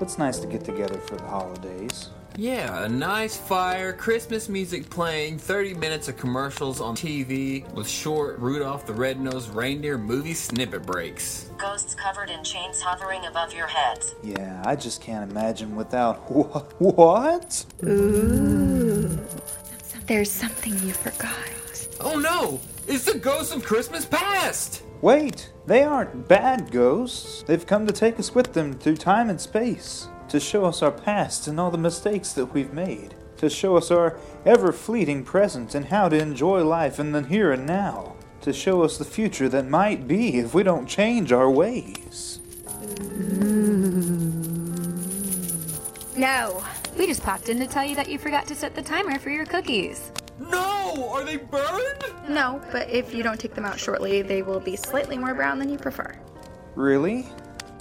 It's nice to get together for the holidays. Yeah, a nice fire, Christmas music playing, 30 minutes of commercials on TV with short Rudolph the Red-Nosed Reindeer movie snippet breaks. Ghosts covered in chains hovering above your heads. Yeah, I just can't imagine without. Wha- What? Ooh. There's something you forgot. Oh no! It's the ghost of Christmas past! Wait, they aren't bad ghosts. They've come to take us with them through time and space, to show us our past and all the mistakes that we've made, to show us our ever fleeting present and how to enjoy life in the here and now, to show us the future that might be if we don't change our ways. No, we just popped in to tell you that you forgot to set the timer for your cookies. No! Are they burned? No, but if you don't take them out shortly, they will be slightly more brown than you prefer. Really?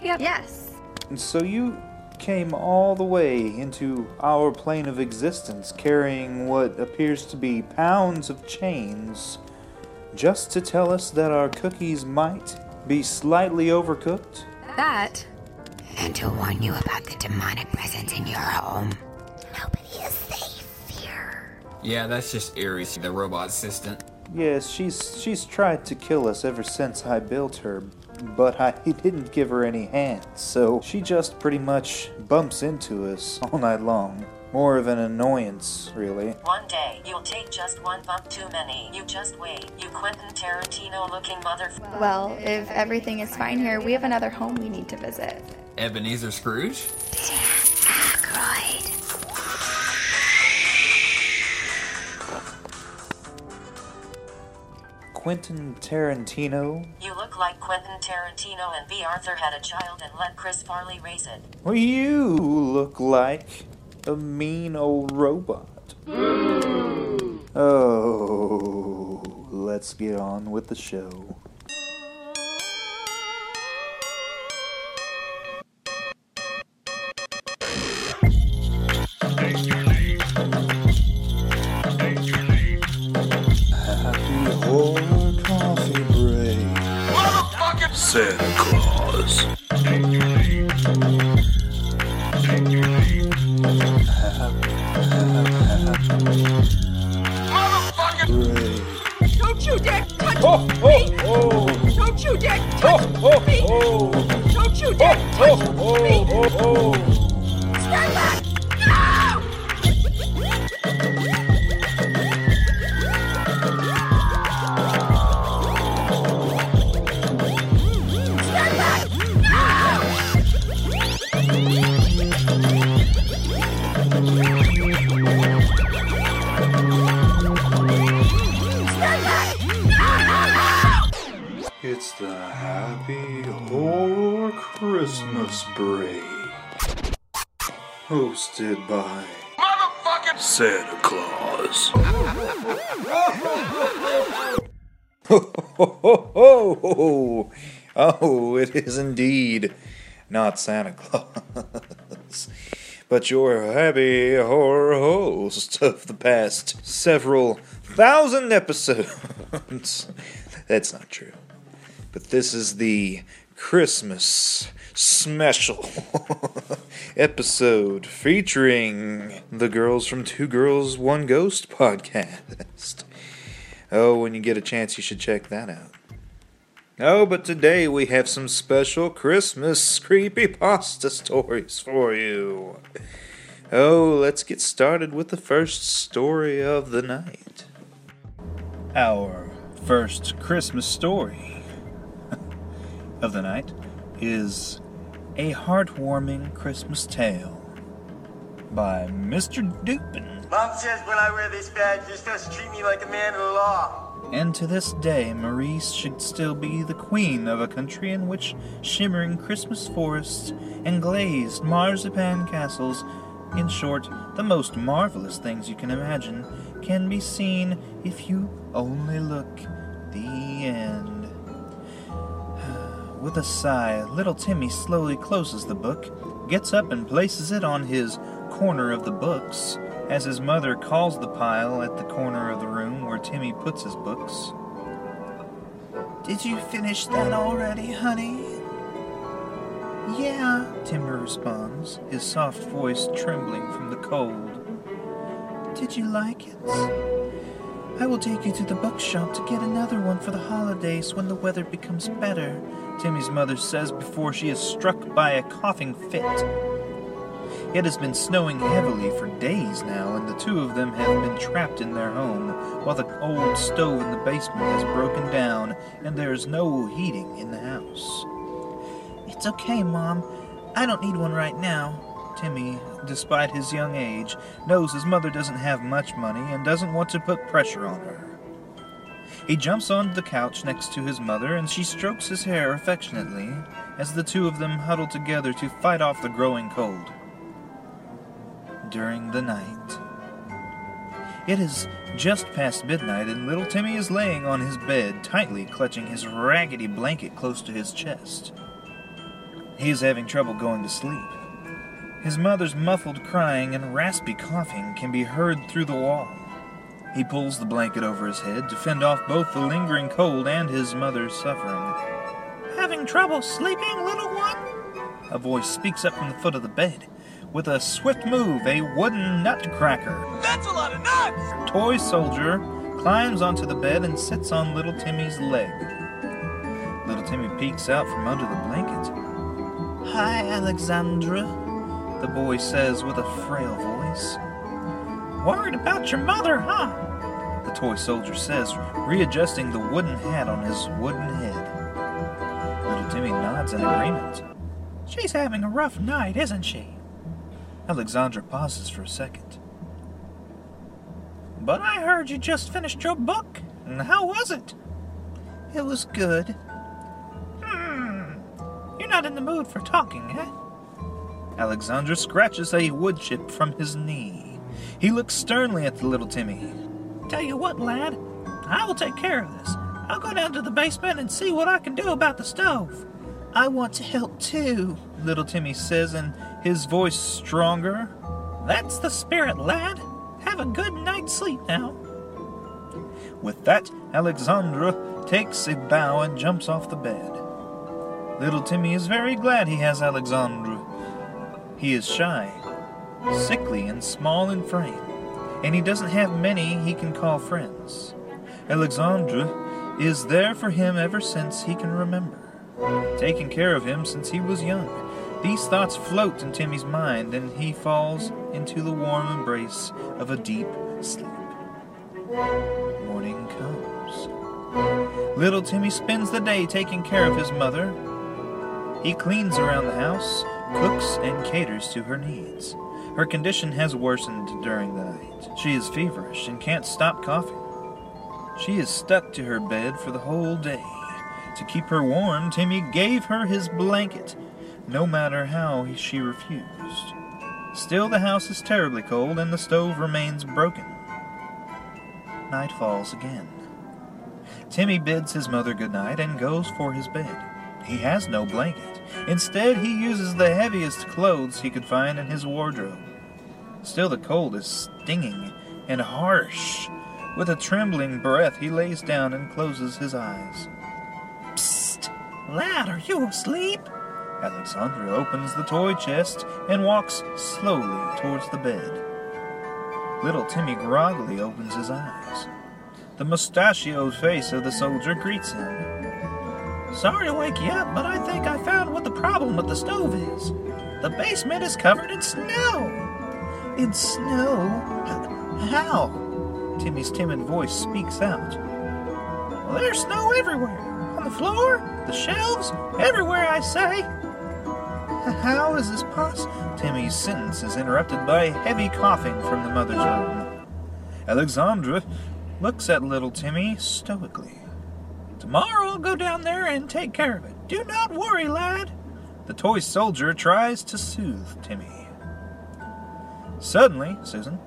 Yep. Yes. And so you came all the way into our plane of existence carrying what appears to be pounds of chains just to tell us that our cookies might be slightly overcooked? That and to warn you about the demonic presence in your home. Nobody is safe here. Yeah, that's just Iris, the robot assistant. Yes, she's she's tried to kill us ever since I built her, but I didn't give her any hands, so she just pretty much bumps into us all night long. More of an annoyance, really. One day, you'll take just one bump too many. You just wait. You Quentin Tarantino looking motherfucker. Well, if everything is fine here, we have another home we need to visit. Ebenezer Scrooge? Dan Aykroyd. Quentin Tarantino? You look like Quentin Tarantino and Bea Arthur had a child and let Chris Farley raise it. Well, you look like a mean old robot. Hmm. Oh, let's get on with the show. Hosted by Santa Claus. Ho, ho, ho, ho. Oh, it is indeed not Santa Claus, but your happy horror host of the past several thousand episodes. That's not true. But this is the Christmas special episode featuring the girls from Two Girls, One Ghost podcast. Oh, when you get a chance, you should check that out. Oh, but today we have some special Christmas creepy pasta stories for you. Oh, let's get started with the first story of the night. Our first Christmas story of the night is A Heartwarming Christmas Tale by Mr. Dupin. Mom says when I wear this badge, you're supposed to treat me like a man of the law. And to this day, Maurice should still be the queen of a country in which shimmering Christmas forests and glazed marzipan castles, in short, the most marvelous things you can imagine, can be seen if you only look. The end. With a sigh, little Timmy slowly closes the book, gets up and places it on his corner of the books, as his mother calls the pile at the corner of the room where Timmy puts his books. Did you finish that already, honey? Yeah, Timber responds, his soft voice trembling from the cold. Did you like it? I will take you to the bookshop to get another one for the holidays when the weather becomes better, Timmy's mother says before she is struck by a coughing fit. It has been snowing heavily for days now, and the two of them have been trapped in their home, while the old stove in the basement has broken down and there is no heating in the house. It's okay, Mom. I don't need one right now. Timmy, despite his young age, knows his mother doesn't have much money and doesn't want to put pressure on her. He jumps onto the couch next to his mother and she strokes his hair affectionately as the two of them huddle together to fight off the growing cold. During the night. It is just past midnight and little Timmy is laying on his bed, tightly clutching his raggedy blanket close to his chest. He is having trouble going to sleep. His mother's muffled crying and raspy coughing can be heard through the wall. He pulls the blanket over his head to fend off both the lingering cold and his mother's suffering. Having trouble sleeping, little one? A voice speaks up from the foot of the bed. With a swift move, a wooden nutcracker, That's a lot of nuts! toy soldier, climbs onto the bed and sits on little Timmy's leg. Little Timmy peeks out from under the blanket. Hi, Alexandra, the boy says with a frail voice. Worried about your mother, huh? The toy soldier says, readjusting the wooden hat on his wooden head. Little Timmy nods in agreement. She's having a rough night, isn't she? Alexandra pauses for a second. But I heard you just finished your book. How was it? It was good. Hmm. You're not in the mood for talking, eh? Alexandra scratches a wood chip from his knee. He looks sternly at the little Timmy. Tell you what, lad, I will take care of this. I'll go down to the basement and see what I can do about the stove. I want to help too, little Timmy says, and his voice stronger. That's the spirit, lad. Have a good night's sleep now. With that, Alexandra takes a bow and jumps off the bed. Little Timmy is very glad he has Alexandra. He is shy, sickly, and small in frame, and he doesn't have many he can call friends. Alexandra is there for him ever since he can remember, taking care of him since he was young. These thoughts float in Timmy's mind, and he falls into the warm embrace of a deep sleep. Morning comes. Little Timmy spends the day taking care of his mother. He cleans around the house, cooks, and caters to her needs. Her condition has worsened during the night. She is feverish and can't stop coughing. She is stuck to her bed for the whole day. To keep her warm, Timmy gave her his blanket, no matter how she refused. Still, the house is terribly cold and the stove remains broken. Night falls again. Timmy bids his mother good night and goes for his bed. He has no blanket. Instead, he uses the heaviest clothes he could find in his wardrobe. Still, the cold is stinging and harsh. With a trembling breath, he lays down and closes his eyes. Psst! Lad, are you asleep? Alexandra opens the toy chest and walks slowly towards the bed. Little Timmy groggily opens his eyes. The mustachioed face of the soldier greets him. Sorry to wake you up, but I think I found what the problem with the stove is. The basement is covered in snow. In snow? How? Timmy's timid voice speaks out. Well, there's snow everywhere. On the floor, the shelves, everywhere, I say. How is this possible? Timmy's sentence is interrupted by heavy coughing from the mother's room. Alexandra looks at little Timmy stoically. Tomorrow I'll go down there and take care of it. Do not worry, lad. The toy soldier tries to soothe Timmy. Suddenly, Susan,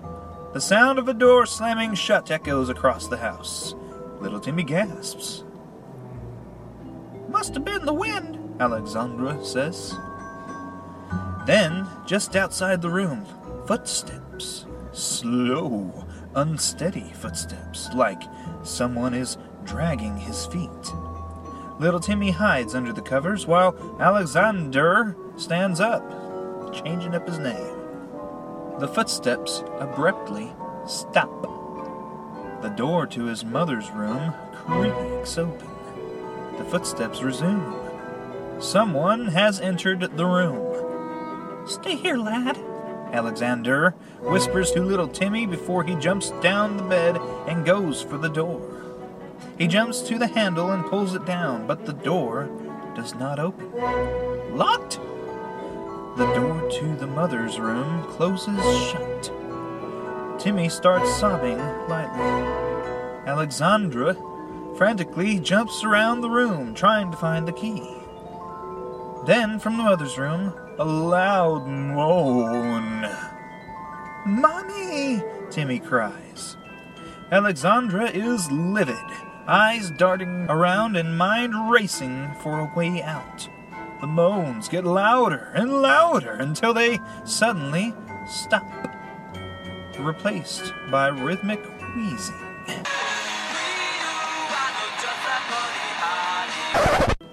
the sound of a door slamming shut echoes across the house. Little Timmy gasps. Must have been the wind, Alexandra says. Then, just outside the room, footsteps. Slow, unsteady footsteps, like someone is dragging his feet. Little Timmy hides under the covers while Alexander stands up, changing up his name. The footsteps abruptly stop. The door to his mother's room creaks open. The footsteps resume. Someone has entered the room. Stay here, lad, Alexander whispers to little Timmy before he jumps down the bed and goes for the door. He jumps to the handle and pulls it down, but the door does not open. Locked? The door to the mother's room closes shut. Timmy starts sobbing lightly. Alexandra frantically jumps around the room trying to find the key. Then, from the mother's room, a loud moan. Mommy! Timmy cries. Alexandra is livid, eyes darting around and mind racing for a way out. The moans get louder and louder until they suddenly stop, replaced by rhythmic wheezing.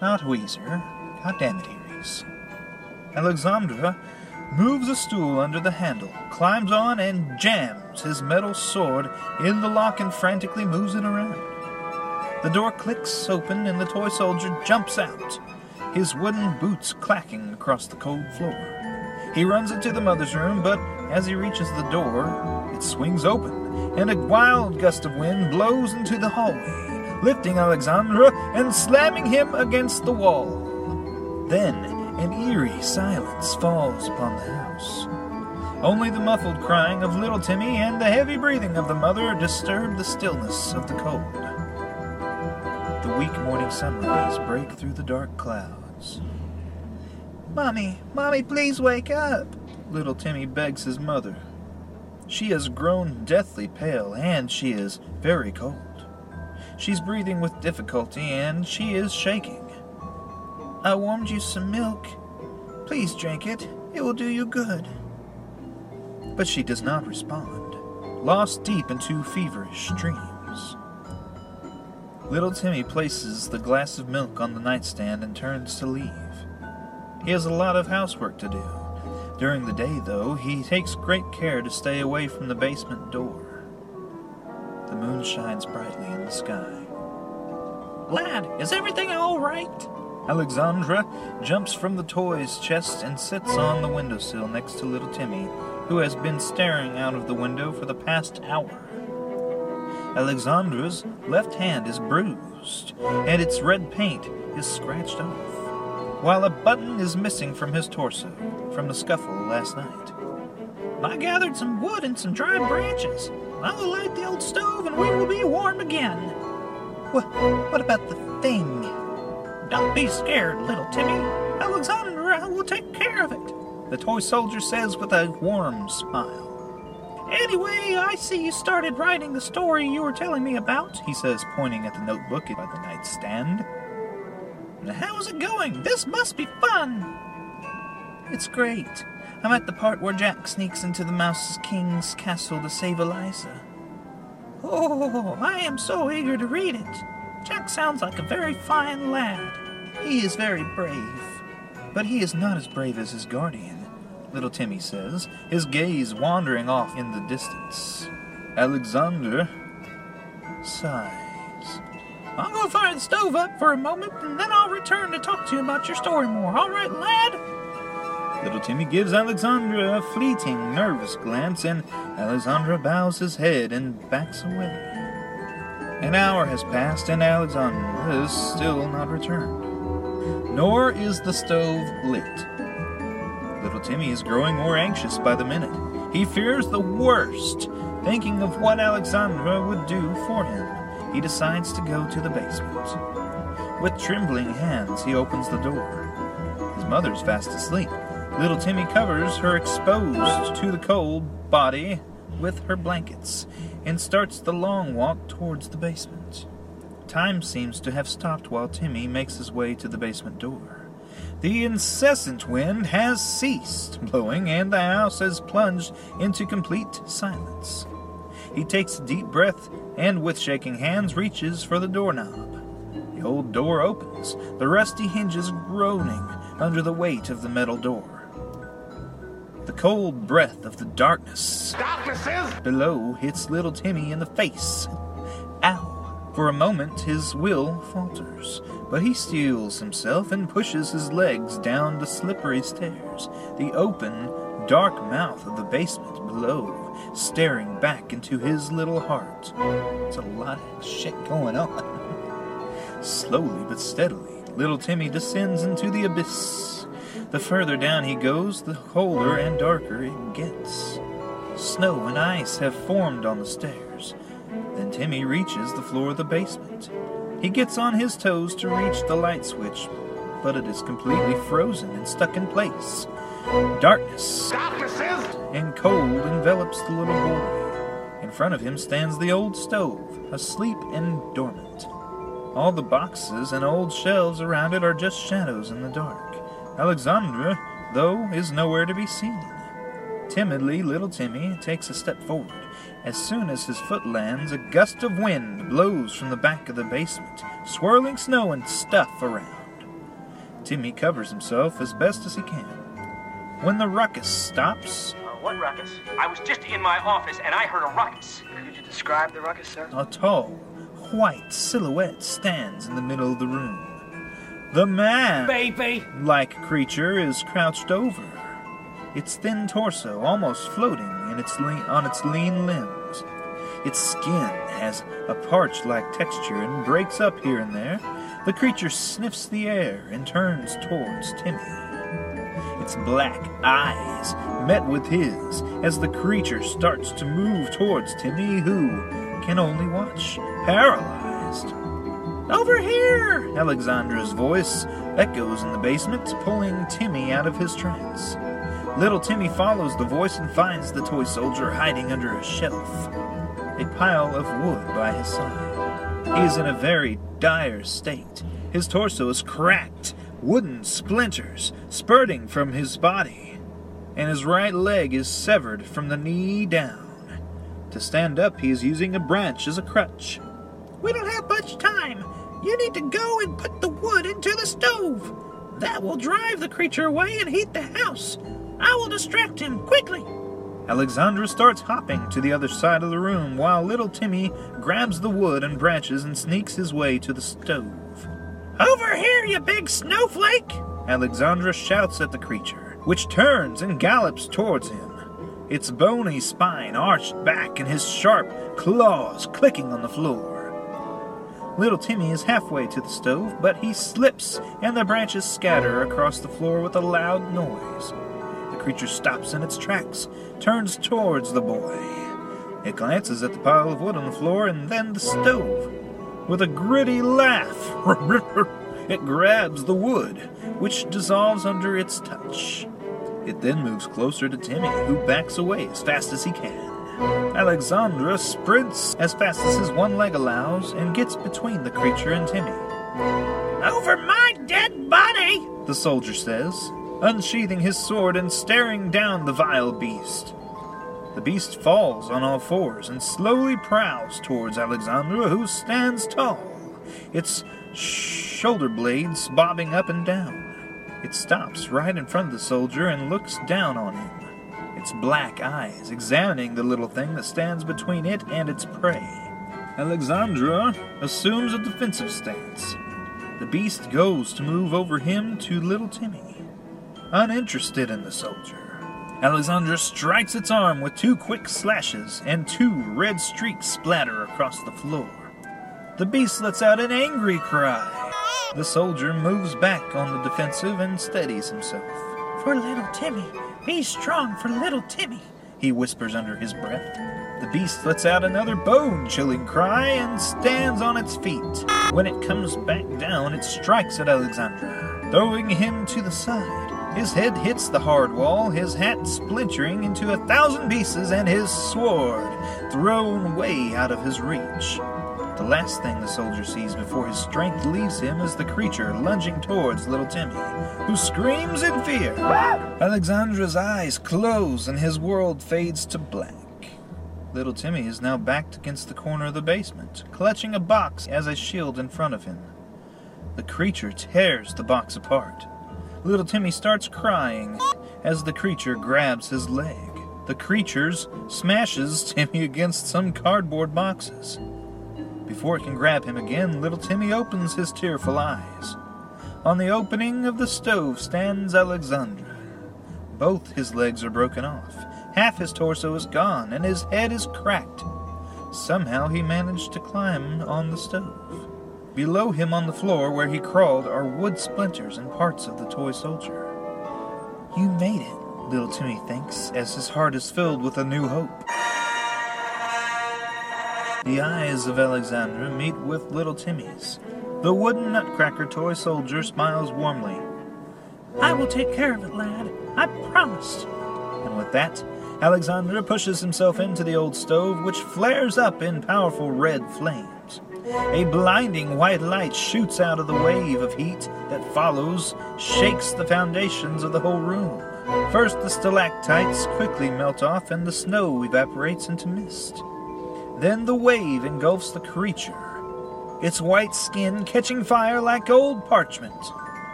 Not Weezer. God damn it, Iris. Alexandra moves a stool under the handle, climbs on, and jams his metal sword in the lock and frantically moves it around. The door clicks open and the toy soldier jumps out, his wooden boots clacking across the cold floor. He runs into the mother's room, but as he reaches the door, it swings open, and a wild gust of wind blows into the hallway, lifting Alexandra and slamming him against the wall. Then an eerie silence falls upon the house. Only the muffled crying of little Timmy and the heavy breathing of the mother disturb the stillness of the cold. Weak morning sunrays break through the dark clouds. Mommy, Mommy, please wake up! Little Timmy begs his mother. She has grown deathly pale and she is very cold. She's breathing with difficulty and she is shaking. I warmed you some milk. Please drink it. It will do you good. But she does not respond, lost deep into feverish dreams. Little Timmy places the glass of milk on the nightstand and turns to leave. He has a lot of housework to do. During the day, though, he takes great care to stay away from the basement door. The moon shines brightly in the sky. Lad, is everything all right? Alexandra jumps from the toy's chest and sits on the windowsill next to little Timmy, who has been staring out of the window for the past hour. Alexandra's left hand is bruised, and its red paint is scratched off, while a button is missing from his torso from the scuffle last night. I gathered some wood and some dry branches. I will light the old stove and we will be warm again. What, what about the thing? Don't be scared, little Timmy. Alexandra will take care of it, the toy soldier says with a warm smile. Anyway, I see you started writing the story you were telling me about, he says, pointing at the notebook by the nightstand. How's it going? This must be fun. It's great. I'm at the part where Jack sneaks into the Mouse King's castle to save Eliza. Oh, I am so eager to read it. Jack sounds like a very fine lad. He is very brave. But he is not as brave as his guardian, little Timmy says, his gaze wandering off in the distance. Alexander sighs. I'll go fire the stove up for a moment, and then I'll return to talk to you about your story more. All right, lad? Little Timmy gives Alexandra a fleeting, nervous glance, and Alexandra bows his head and backs away. An hour has passed, and Alexandra is still not returned. Nor is the stove lit. Little Timmy is growing more anxious by the minute. He fears the worst, thinking of what Alexandra would do for him. He decides to go to the basement. With trembling hands, he opens the door. His mother's fast asleep. Little Timmy covers her exposed to the cold body with her blankets and starts the long walk towards the basement. Time seems to have stopped while Timmy makes his way to the basement door. The incessant wind has ceased blowing, and the house has plunged into complete silence. He takes a deep breath and, with shaking hands, reaches for the doorknob. The old door opens, the rusty hinges groaning under the weight of the metal door. The cold breath of the darkness below hits little Timmy in the face. For a moment his will falters, but he steels himself and pushes his legs down the slippery stairs, the open, dark mouth of the basement below, staring back into his little heart. It's a lot of shit going on. Slowly but steadily, little Timmy descends into the abyss. The further down he goes, the colder and darker it gets. Snow and ice have formed on the stairs. Then Timmy reaches the floor of the basement. He gets on his toes to reach the light switch, but it is completely frozen and stuck in place. Darkness and cold envelops the little boy. In front of him stands the old stove, asleep and dormant. All the boxes and old shelves around it are just shadows in the dark. Alexandra, though, is nowhere to be seen. Timidly, little Timmy takes a step forward. As soon as his foot lands, a gust of wind blows from the back of the basement, swirling snow and stuff around. Timmy covers himself as best as he can. When the ruckus stops, Uh, what ruckus? I was just in my office and I heard a ruckus. Could you describe the ruckus, sir? a tall, white silhouette stands in the middle of the room. The man Baby! like creature is crouched over. Its thin torso almost floating in its on its lean limbs. Its skin has a parched-like texture and breaks up here and there. The creature sniffs the air and turns towards Timmy. Its black eyes met with his as the creature starts to move towards Timmy, who can only watch, paralyzed. Over here! Alexandra's voice echoes in the basement, pulling Timmy out of his trance. Little Timmy follows the voice and finds the toy soldier hiding under a shelf, a pile of wood by his side. He is in a very dire state. His torso is cracked, wooden splinters spurting from his body, and his right leg is severed from the knee down. To stand up, he is using a branch as a crutch. We don't have much time. You need to go and put the wood into the stove. That will drive the creature away and heat the house. I will distract him quickly. Alexandra starts hopping to the other side of the room while little Timmy grabs the wood and branches and sneaks his way to the stove. Over here, you big snowflake! Alexandra shouts at the creature, which turns and gallops towards him its bony spine arched back and his sharp claws clicking on the floor. Little Timmy is halfway to the stove, but he slips and the branches scatter across the floor with a loud noise. The creature stops in its tracks, turns towards the boy. It glances at the pile of wood on the floor and then the stove. With a gritty laugh, it grabs the wood, which dissolves under its touch. It then moves closer to Timmy, who backs away as fast as he can. Alexandra sprints as fast as his one leg allows and gets between the creature and Timmy. Over my dead body, the soldier says, unsheathing his sword and staring down the vile beast. The beast falls on all fours and slowly prowls towards Alexandra, who stands tall, its shoulder blades bobbing up and down. It stops right in front of the soldier and looks down on him, its black eyes examining the little thing that stands between it and its prey. Alexandra assumes a defensive stance. The beast goes to move over him to little Timmy, uninterested in the soldier. Alexandra strikes its arm with two quick slashes, and two red streaks splatter across the floor. The beast lets out an angry cry. The soldier moves back on the defensive and steadies himself. For little Timmy, be strong for little Timmy, he whispers under his breath. The beast lets out another bone chilling cry and stands on its feet. When it comes back down, it strikes at Alexandra, throwing him to the side. His head hits the hard wall, his hat splintering into a thousand pieces, and his sword thrown way out of his reach. The last thing the soldier sees before his strength leaves him is the creature lunging towards little Timmy, who screams in fear. Alexandra's eyes close and his world fades to black. Little Timmy is now backed against the corner of the basement, clutching a box as a shield in front of him. The creature tears the box apart. Little Timmy starts crying as the creature grabs his leg. The creature smashes Timmy against some cardboard boxes. Before it can grab him again, little Timmy opens his tearful eyes. On the opening of the stove stands Alexandra. Both his legs are broken off. Half his torso is gone, and his head is cracked. Somehow he managed to climb on the stove. Below him on the floor where he crawled are wood splinters and parts of the toy soldier. You made it, little Timmy thinks, as his heart is filled with a new hope. The eyes of Alexandra meet with little Timmy's. The wooden nutcracker toy soldier smiles warmly. I will take care of it, lad. I promised. And with that, Alexandra pushes himself into the old stove, which flares up in powerful red flames. A blinding white light shoots out of the wave of heat that follows, shakes the foundations of the whole room. First, the stalactites quickly melt off and the snow evaporates into mist. Then the wave engulfs the creature, its white skin catching fire like old parchment.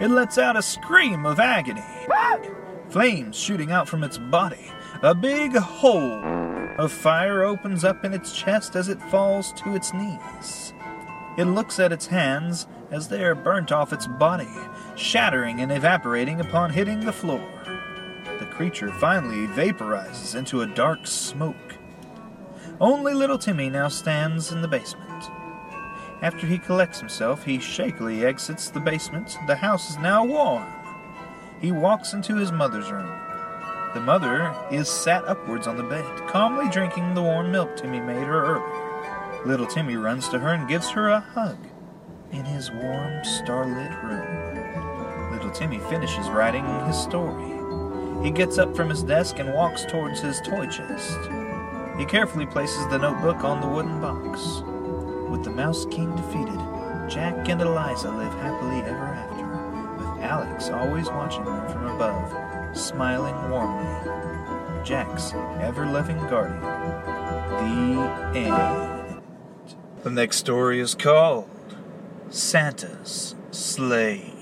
It lets out a scream of agony. Flames shooting out from its body. A big hole of fire opens up in its chest as it falls to its knees. It looks at its hands as they are burnt off its body, shattering and evaporating upon hitting the floor. The creature finally vaporizes into a dark smoke. Only little Timmy now stands in the basement. After he collects himself, he shakily exits the basement. The house is now warm. He walks into his mother's room. The mother is sat upwards on the bed, calmly drinking the warm milk Timmy made her earlier. Little Timmy runs to her and gives her a hug in his warm, starlit room. Little Timmy finishes writing his story. He gets up from his desk and walks towards his toy chest. He carefully places the notebook on the wooden box. With the Mouse King defeated, Jack and Eliza live happily ever after, with Alex always watching them from above, smiling warmly. Jack's ever loving guardian. The end. The next story is called Santa's Sleigh.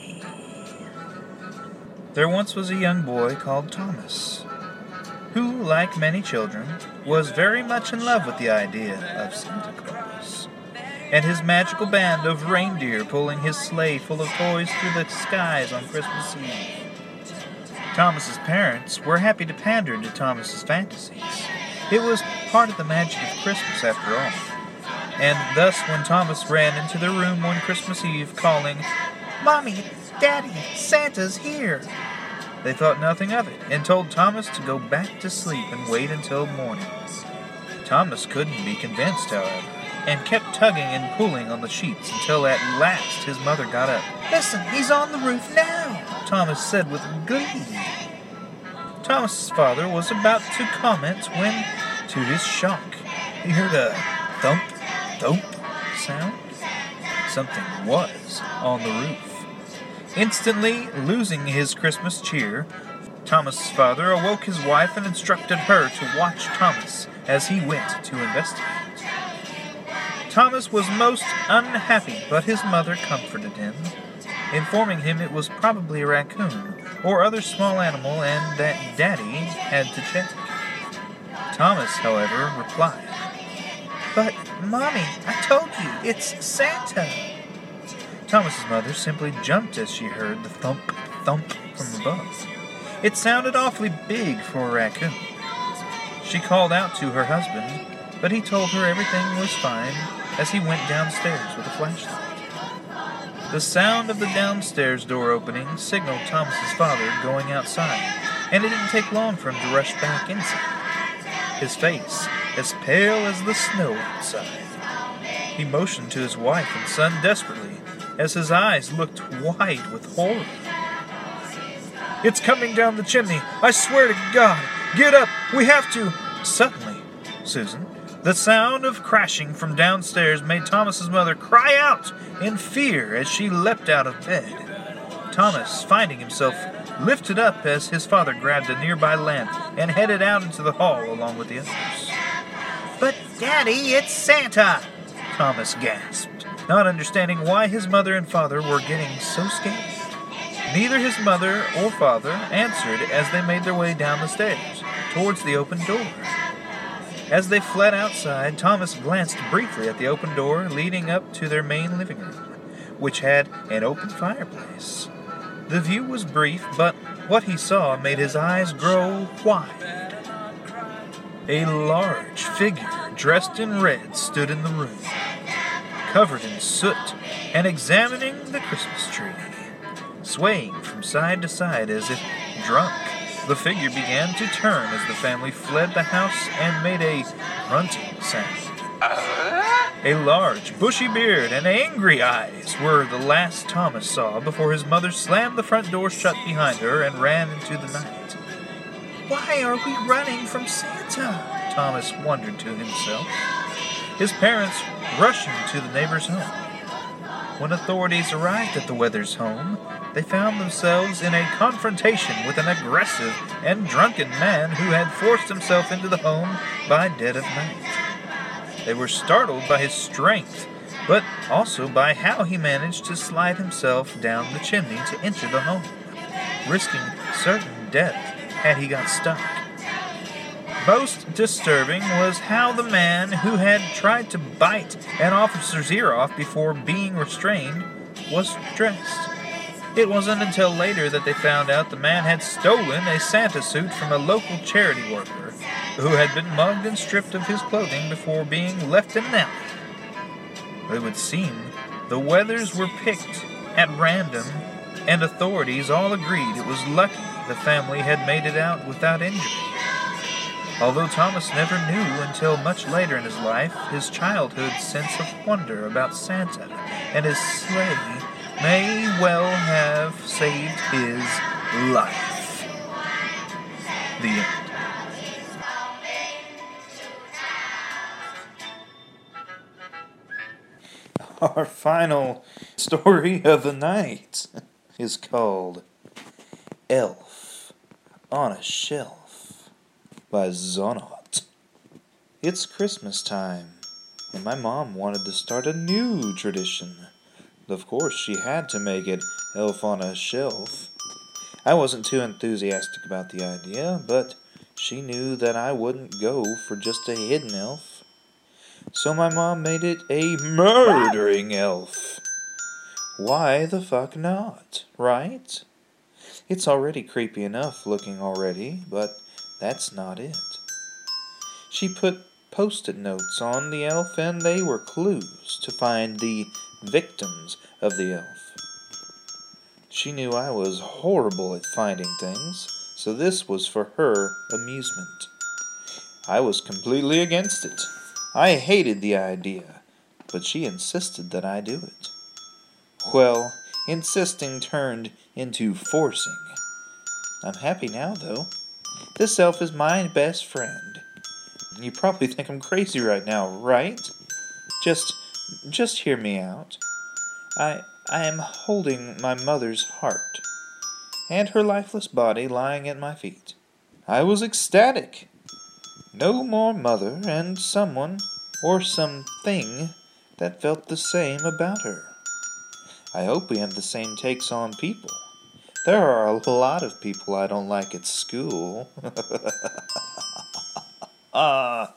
There once was a young boy called Thomas, who, like many children, was very much in love with the idea of Santa Claus and his magical band of reindeer pulling his sleigh full of toys through the skies on Christmas Eve. Thomas's parents were happy to pander to Thomas's fantasies. It was part of the magic of Christmas, after all. And thus, when Thomas ran into their room one Christmas Eve calling, Mommy, Daddy, Santa's here, they thought nothing of it and told Thomas to go back to sleep and wait until morning. Thomas couldn't be convinced, however, and kept tugging and pulling on the sheets until at last his mother got up. Listen, he's on the roof now, Thomas said with glee. Thomas's father was about to comment when, to his shock, he heard a thump, thump sound. Something was on the roof. Instantly losing his Christmas cheer, Thomas's father awoke his wife and instructed her to watch Thomas as he went to investigate. Thomas was most unhappy, but his mother comforted him, informing him it was probably a raccoon or other small animal and that Daddy had to check. Thomas, however, replied, But, Mommy, I told you, it's Santa. Thomas's mother simply jumped as she heard the thump, thump from above. It sounded awfully big for a raccoon. She called out to her husband, but he told her everything was fine as he went downstairs with a flashlight. The sound of the downstairs door opening signaled Thomas's father going outside, and it didn't take long for him to rush back inside. His face as pale as the snow outside. He motioned to his wife and son desperately as his eyes looked wide with horror. It's coming down the chimney. I swear to God. Get up. We have to. Suddenly, Susan, the sound of crashing from downstairs made Thomas's mother cry out in fear as she leapt out of bed. Thomas, finding himself, lifted up as his father grabbed a nearby lamp and headed out into the hall along with the others. But, Daddy, it's Santa! Thomas gasped. not understanding why his mother and father were getting so scared. Neither his mother or father answered as they made their way down the stairs towards the open door. As they fled outside, Thomas glanced briefly at the open door leading up to their main living room, which had an open fireplace. The view was brief, but what he saw made his eyes grow wide. A large figure dressed in red stood in the room, covered in soot and examining the Christmas tree. Swaying from side to side as if drunk, the figure began to turn as the family fled the house and made a grunting sound. Uh-huh. A large, bushy beard and angry eyes were the last Thomas saw before his mother slammed the front door shut behind her and ran into the night. Why are we running from Santa? Thomas wondered to himself. His parents rushing to the neighbor's home. When authorities arrived at the Weathers' home, they found themselves in a confrontation with an aggressive and drunken man who had forced himself into the home by dead of night. They were startled by his strength, but also by how he managed to slide himself down the chimney to enter the home, risking certain death had he got stuck. Most disturbing was how the man who had tried to bite an officer's ear off before being restrained was dressed. It wasn't until later that they found out the man had stolen a Santa suit from a local charity worker who had been mugged and stripped of his clothing before being left in alley. It would seem the Weathers were picked at random, and authorities all agreed it was lucky the family had made it out without injury. Although Thomas never knew until much later in his life, his childhood sense of wonder about Santa and his sleigh may well have saved his life. The end. Our final story of the night is called Elf on a Shelf by Zonot. It's Christmas time, and my mom wanted to start a new tradition. Of course, she had to make it Elf on a Shelf. I wasn't too enthusiastic about the idea, but she knew that I wouldn't go for just a hidden elf. So my mom made it a murdering elf. Why the fuck not, right? It's already creepy enough looking already, but that's not it. She put post it notes on the elf, and they were clues to find the victims of the elf. She knew I was horrible at finding things, so this was for her amusement. I was completely against it. I hated the idea, but she insisted that I do it. Well, insisting turned into forcing. I'm happy now, though. This elf is my best friend. You probably think I'm crazy right now, right? Just just hear me out. I I am holding my mother's heart and her lifeless body lying at my feet. I was ecstatic. No more mother and someone or something that felt the same about her. I hope we have the same takes on people. There are a lot of people I don't like at school. ah,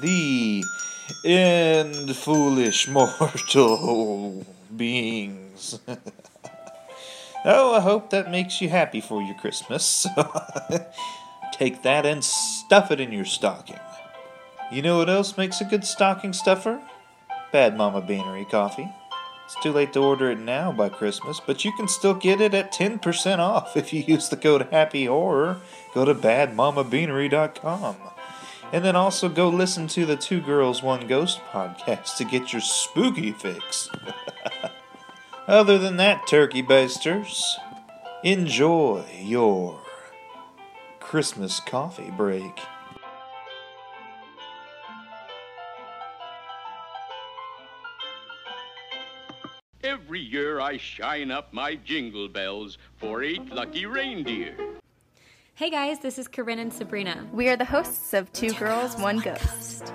the end foolish mortal beings. oh, I hope that makes you happy for your Christmas. Take that and stuff it in your stocking. You know what else makes a good stocking stuffer? Bad Mama Beanery coffee. It's too late to order it now by Christmas, but you can still get it at 10% off if you use the code Happy Horror. Go to badmamabeanery.com. And then also go listen to the Two Girls One Ghost podcast to get your spooky fix. Other than that, turkey basters, enjoy your Christmas coffee break. Every year I shine up my jingle bells for eight lucky reindeer. Hey guys, this is Corinne and Sabrina. We are the hosts of Two Girls, One Ghost.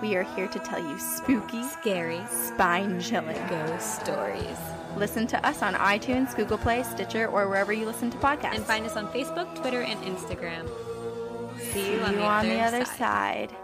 We are here to tell you spooky, Scary. spine chilling Ghost stories. Listen to us on iTunes, Google Play, Stitcher, or wherever you listen to podcasts. And find us on Facebook, Twitter, and Instagram. See you, See on, you the, on other the other side. side.